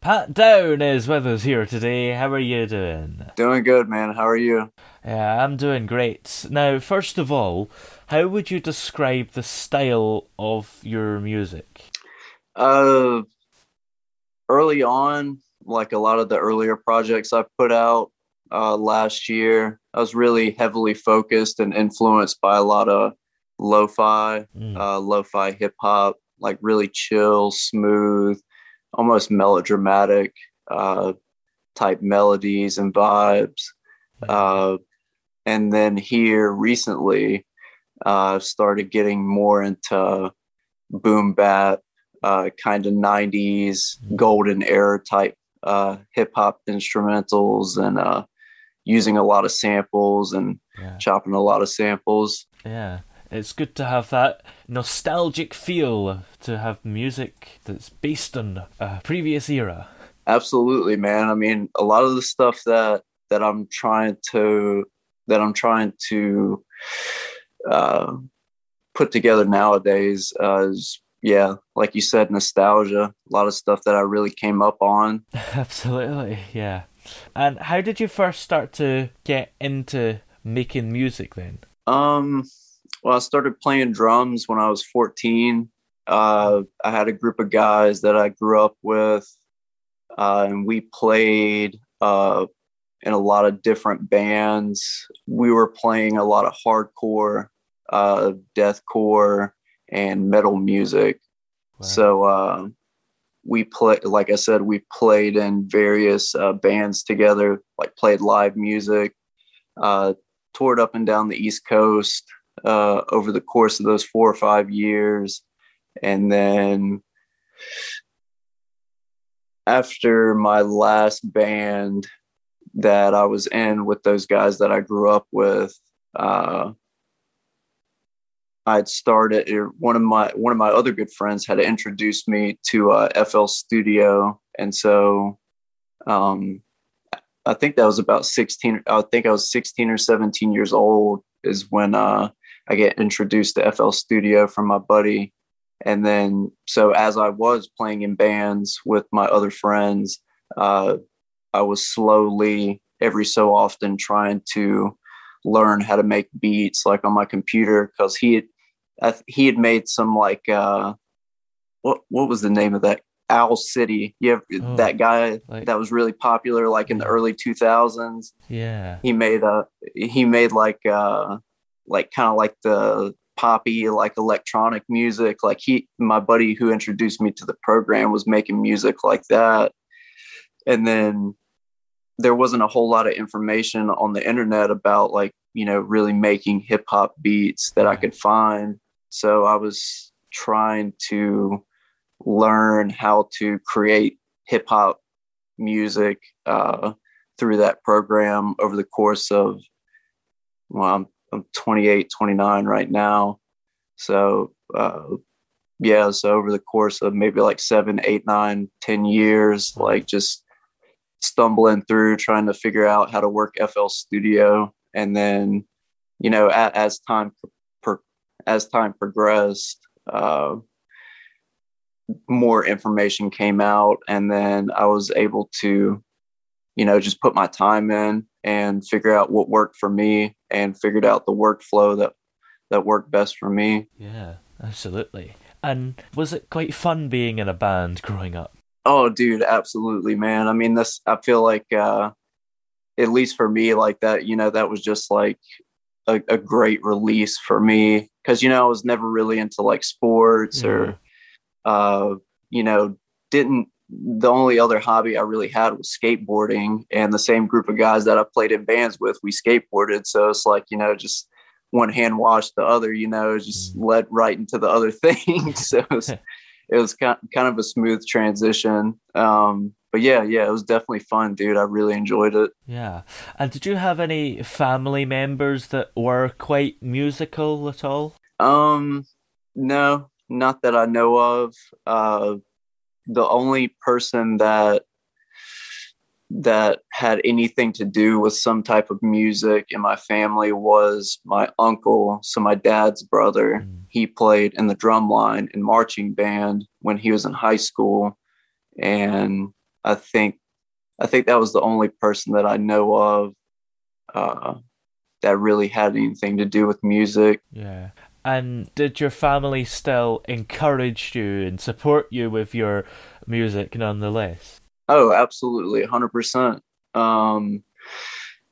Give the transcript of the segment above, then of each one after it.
Patt Downn is with us here today. How are you doing? Doing good, man. How are you? Yeah, I'm doing great. Now, first of all, how would you describe the style of your music? Uh, early on, like a lot of the earlier projects I put out uh, last year, I was really heavily focused and influenced by a lot of lo-fi, Mm. uh, lo-fi hip hop, like really chill, smooth, almost melodramatic uh, type melodies and vibes. Uh, and then here recently, uh, started getting more into boom bap, uh, kind of 90s golden era type uh, hip hop instrumentals and uh, using a lot of samples and Yeah. chopping a lot of samples. Yeah, it's good to have that nostalgic feel to have music that's based on a previous era. Absolutely, man. I mean, a lot of the stuff that that I'm trying to that I'm trying to uh, put together nowadays uh, is yeah, like you said, nostalgia. A lot of stuff that I really came up on. Absolutely, yeah. And how did you first start to get into making music then? Um, well, I started playing drums when I was 14. Uh, I had a group of guys that I grew up with, uh, and we played uh, in a lot of different bands. We were playing a lot of hardcore, uh, deathcore, and metal music. Wow. So uh, we play, like I said, we played in various uh, bands together, like played live music, uh, toured up and down the East Coast uh, over the course of those four or five years, and then after my last band that I was in with those guys that I grew up with, uh, I'd started one of my one of my other good friends had introduced me to uh, FL Studio, and so um, I think that was about sixteen. I think I was sixteen or seventeen years old is when uh, I get introduced to FL Studio from my buddy, and then so as I was playing in bands with my other friends, uh, I was slowly every so often trying to learn how to make beats like on my computer because he had I, th- he had made some like uh what what was the name of that? Owl city. You have Oh, that guy like- that was really popular like in the early 2000s Yeah. he made a he made like uh like kind of like the poppy like electronic music. Like he my buddy who introduced me to the program was making music like that. And then there wasn't a whole lot of information on the internet about like you know really making hip hop beats that I could find. So I was trying to learn how to create hip hop music uh, through that program over the course of well I'm, I'm 28 29 right now. So uh, yeah so over the course of maybe like seven eight nine ten years like just stumbling through trying to figure out how to work fl studio. And then you know a, as time per, as time progressed uh, more information came out. And then I was able to, you know, just put my time in and figure out what worked for me and figured out the workflow that that worked best for me. Yeah, absolutely. And was it quite fun being in a band growing up? Oh, dude, absolutely, man. I mean, this I feel like uh at least for me like that, you know, that was just like a, a great release for me because you know I was never really into like sports or uh, you know, didn't the only other hobby I really had was skateboarding and the same group of guys that I played in bands with, we skateboarded. So it's like, you know, just one hand washed the other, you know, just Mm. led right into the other thing. so it was, it was kind kind of a smooth transition. Um, but yeah, yeah, it was definitely fun, dude. I really enjoyed it. Yeah. And did you have any family members that were quite musical at all? Um, no, not that I know of. Uh, the only person that that had anything to do with some type of music in my family was my uncle, so my dad's brother. Mm. He played in the drum line and marching band when he was in high school, and I think I think that was the only person that I know of uh, that really had anything to do with music. Yeah. And did your family still encourage you and support you with your music nonetheless? Oh, absolutely, hundred percent. Um,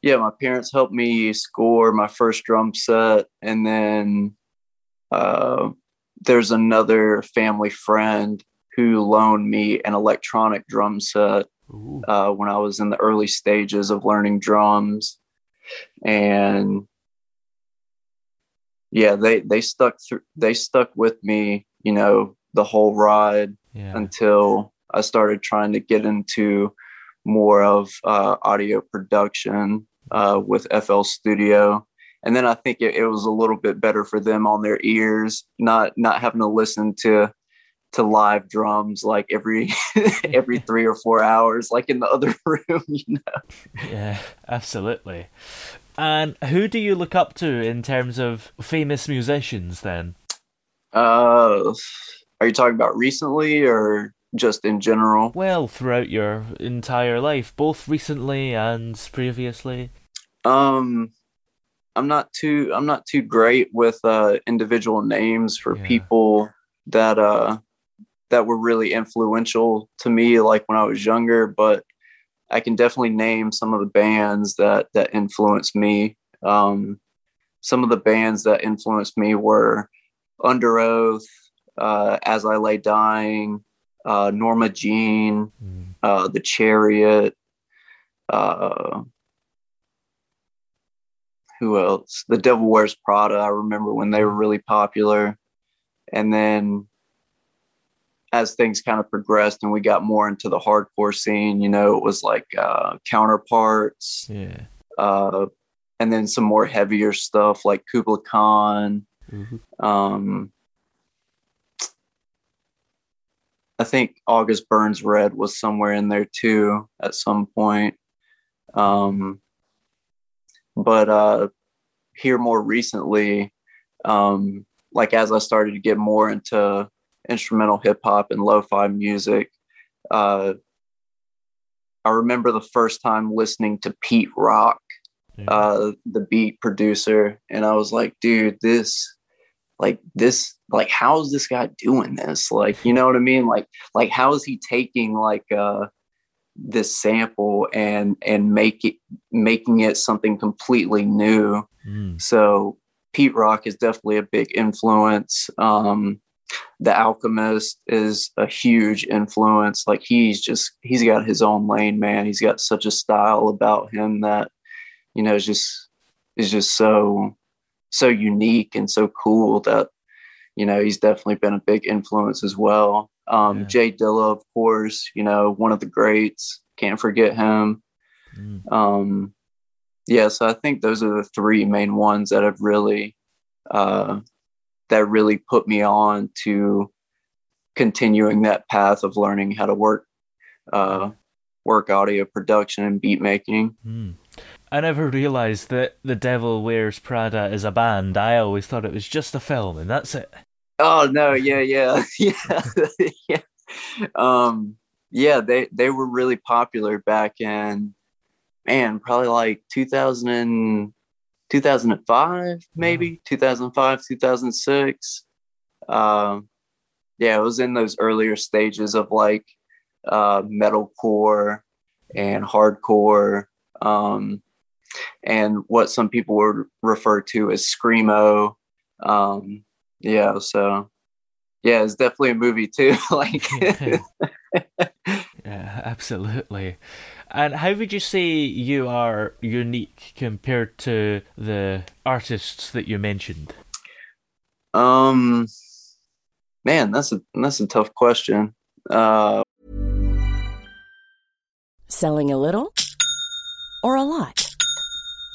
yeah, my parents helped me score my first drum set, and then uh, there's another family friend who loaned me an electronic drum set uh, when I was in the early stages of learning drums, and yeah, they they stuck through. They stuck with me, you know, the whole ride Yeah. until I started trying to get into more of uh, audio production uh, with FL Studio. And then I think it, it was a little bit better for them on their ears, not not having to listen to to live drums like every every three or four hours, like in the other room. You know? Yeah, absolutely. And who do you look up to in terms of famous musicians then? Uh, are you talking about recently or just in general? Well, throughout your entire life, both recently and previously. Um, I'm not too I'm not too great with uh, individual names for Yeah. people that uh that were really influential to me, like when I was younger. But I can definitely name some of the bands that that influenced me. Um, some of the bands that influenced me were Underoath, uh, As I Lay Dying, uh, Norma Jean, Mm. uh, The Chariot. Uh, who else? The Devil Wears Prada. I remember when they were really popular, and then as things kind of progressed and we got more into the hardcore scene, you know, it was like uh, Counterparts, Yeah. uh, and then some more heavier stuff like Kublai Khan. Mhm. Um, I think August Burns Red was somewhere in there too at some point. Um, but uh, here more recently, um, like as I started to get more into instrumental hip hop and lo-fi music, uh, I remember the first time listening to Pete Rock, Yeah. uh, the beat producer, and I was like, dude, this, like this, like how is this guy doing this? Like, you know what I mean? Like, like how is he taking like uh this sample and and make it making it something completely new? Mm. So Pete Rock is definitely a big influence. Um, the Alchemist is a huge influence. Like he's just he's got his own lane, man. He's got such a style about him that you know is just is just so so unique and so cool that you know he's definitely been a big influence as well. Um, Yeah. Jay Dilla, of course, you know one of the greats. Can't forget him. Mm. Um, yeah, so I think those are the three main ones that have really, uh, that really put me on to continuing that path of learning how to work, uh, work audio production and beat making. Mm. I never realised that The Devil Wears Prada is a band. I always thought it was just a film, and that's it. Oh no, yeah, yeah, yeah, yeah. Um, yeah, they they were really popular back in, man, probably like 2000 and, 2005, maybe 2005, 2006. Um, yeah, it was in those earlier stages of like uh, metalcore and hardcore, um, and what some people would refer to as screamo. Um, yeah, so yeah, it's definitely a movie too. like, yeah, absolutely. And how would you say you are unique compared to the artists that you mentioned? Um, man, that's a that's a tough question. Uh, Selling a little or a lot?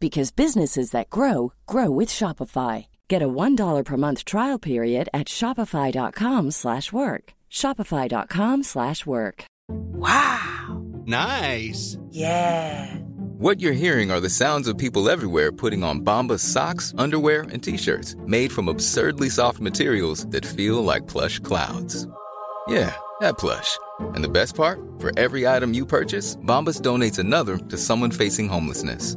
because businesses that grow grow with Shopify. Get a $1 per month trial period at Shopify.com slash work. Shopify.com slash work. Wow. Nice. Yeah. What you're hearing are the sounds of people everywhere putting on Bombas socks, underwear, and t-shirts made from absurdly soft materials that feel like plush clouds. Yeah, that plush. And the best part? For every item you purchase, Bombas donates another to someone facing homelessness.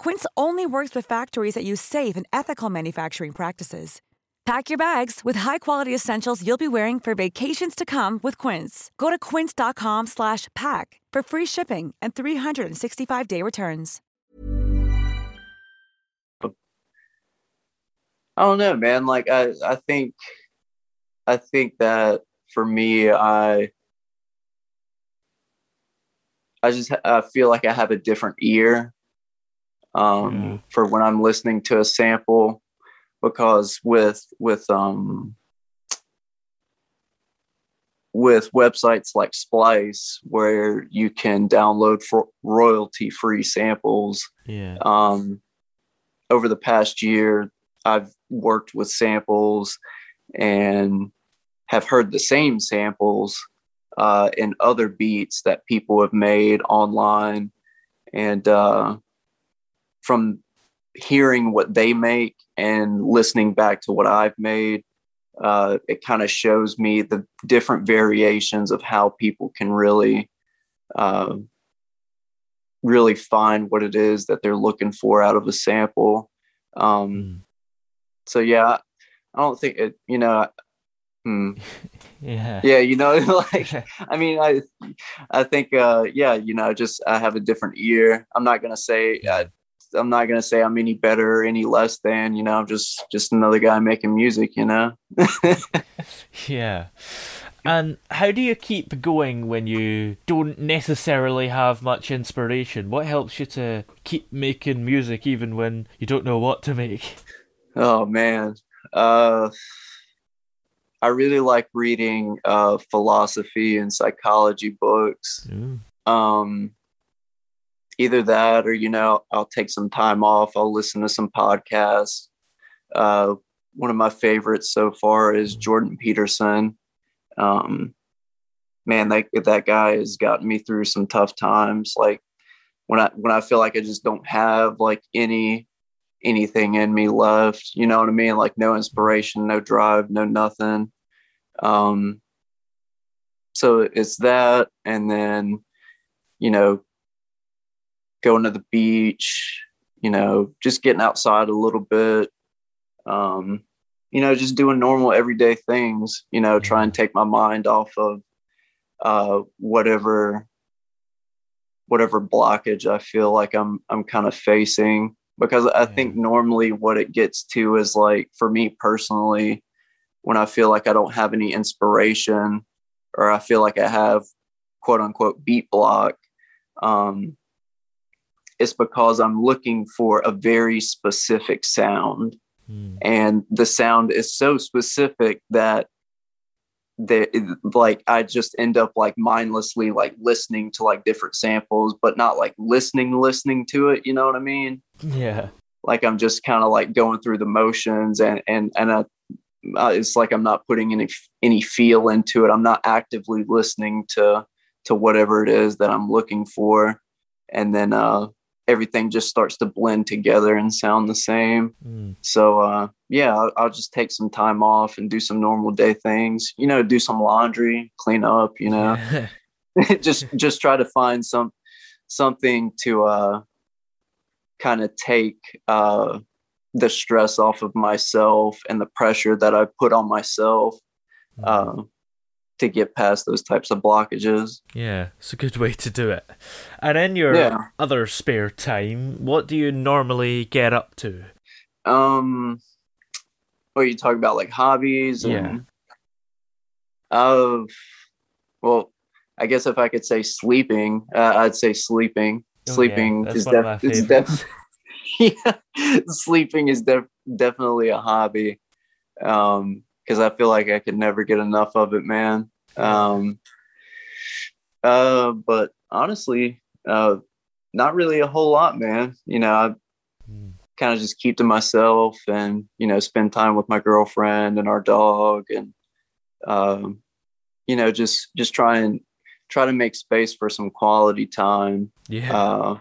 Quince only works with factories that use safe and ethical manufacturing practices. Pack your bags with high-quality essentials you'll be wearing for vacations to come with Quince. Go to quince.com/pack for free shipping and 365-day returns. I don't know, man. Like I, I think, I think that for me, I, I just I feel like I have a different ear um, Yeah. for when I'm listening to a sample because with with um with websites like Splice where you can download for royalty free samples Yeah. um, over the past year, I've worked with samples and have heard the same samples uh, in other beats that people have made online. And uh, from hearing what they make and listening back to what I've made, uh, it kind of shows me the different variations of how people can really uh, really find what it is that they're looking for out of a sample. Um, Mm. So yeah, I don't think it. You know, hmm, Yeah. yeah, you know, like I mean, I I think uh, yeah, you know, just I have a different ear. I'm not gonna say uh, I'm not gonna say I'm any better or any less than. You know, I'm just just another guy making music. You know. Yeah. And how do you keep going when you don't necessarily have much inspiration? What helps you to keep making music even when you don't know what to make? Oh man. Uh I really like reading uh philosophy and psychology books. Ooh. Um either that or you know I'll take some time off. I'll listen to some podcasts. Uh, one of my favorites so far is Jordan Peterson. Um, man, that that guy has gotten me through some tough times. Like when I when I feel like I just don't have like any anything in me left. You know what I mean? Like no inspiration, no drive, no nothing. Um, so it's that, and then you know, going to the beach. You know, just getting outside a little bit. Um, you know, just doing normal everyday things. You know, try and take my mind off of uh, whatever whatever blockage I feel like I'm I'm kind of facing because I think normally what it gets to is like for me personally when I feel like I don't have any inspiration or I feel like I have quote unquote beat block um it's because I'm looking for a very specific sound Hmm. and the sound is so specific that that like I just end up like mindlessly like listening to like different samples, but not like listening, listening to it. You know what I mean? Yeah. Like I'm just kind of like going through the motions, and and and I, uh, it's like I'm not putting any any feel into it. I'm not actively listening to to whatever it is that I'm looking for, and then uh, everything just starts to blend together and sound the same. Mm. So uh, yeah, I'll, I'll just take some time off and do some normal day things. You know, do some laundry, clean up. You know, just just try to find some something to uh, kind of take uh, the stress off of myself and the pressure that I put on myself uh, to get past those types of blockages. Yeah, it's a good way to do it. And in your Yeah. other spare time, what do you normally get up to? Um, are you talk about, like hobbies? And, uh, well, I guess if I could say sleeping, uh, I'd say sleeping. Oh, sleeping that's is def- favorites. def- yeah, sleeping is def- definitely a hobby. Um, because I feel like I could never get enough of it, man. Um, uh, but honestly, uh, not really a whole lot, man. You know, I kind of just keep to myself and you know spend time with my girlfriend and our dog and um, you know just just try and try to make space for some quality time Yeah. uh,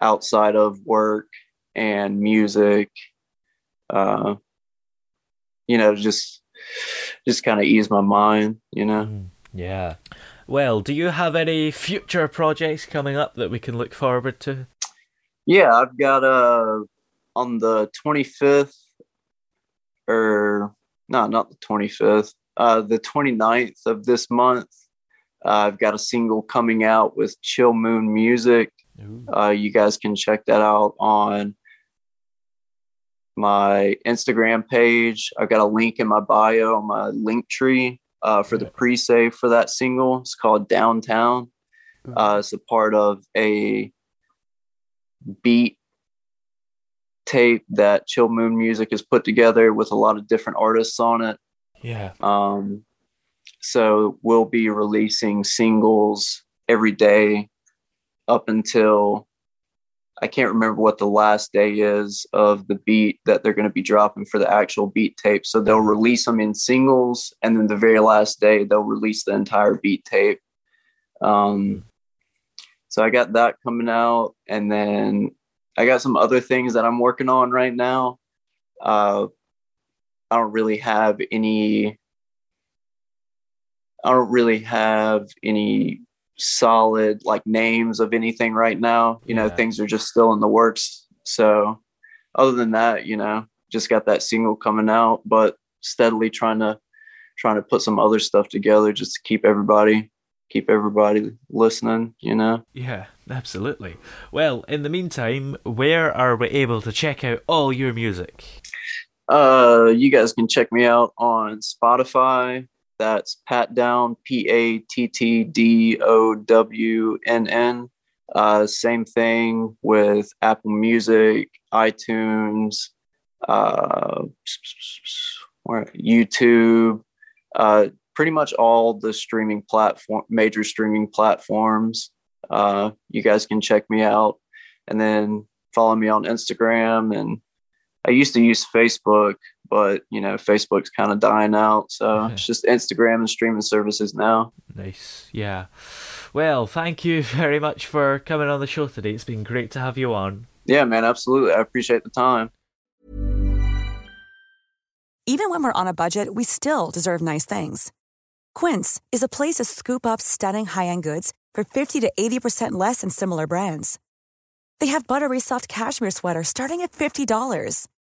outside of work and music uh, you know just just kind of ease my mind you know Yeah. Well, do you have any future projects coming up that we can look forward to? Yeah, I've got uh on the 25th or no, not the 25th, uh the 29th of this month. Uh, I've got a single coming out with Chill Moon Music. Uh, you guys can check that out on my Instagram page. I've got a link in my bio on my link tree uh, for the pre-save for that single. It's called Downtown. Uh, it's a part of a beat tape that Chill Moon Music has put together with a lot of different artists on it. Yeah. Um, so we'll be releasing singles every day up until I can't remember what the last day is of the beat that they're going to be dropping for the actual beat tape. So they'll release them in singles, and then the very last day they'll release the entire beat tape. Um, so I got that coming out, and then I got some other things that I'm working on right now. Uh, I don't really have any. I don't really have any solid like names of anything right now. You know, things are just still in the works. So, other than that, you know, just got that single coming out, but steadily trying to trying to put some other stuff together just to keep everybody keep everybody listening. You know. Yeah, absolutely. Well, in the meantime, where are we able to check out all your music? Uh, you guys can check me out on Spotify. That's Patt Downn, P A T T D O W N N. Uh, same thing with Apple Music, iTunes, uh, YouTube, uh, pretty much all the streaming platform, major streaming platforms. Uh, you guys can check me out. and then follow me on Instagram. And I used to use Facebook, but you know, Facebook's kind of dying out. So it's just Instagram and streaming services now. Nice. Yeah. Well, thank you very much for coming on the show today. It's been great to have you on. Yeah, man, absolutely. I appreciate the time. Even when we're on a budget, we still deserve nice things. Quince is a place to scoop up stunning high end goods for 50 to 80% less than similar brands. They have buttery soft cashmere sweaters starting at $50,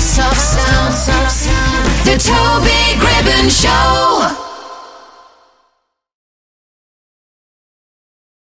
soft sound, soft sound. The Toby Gribbon Show.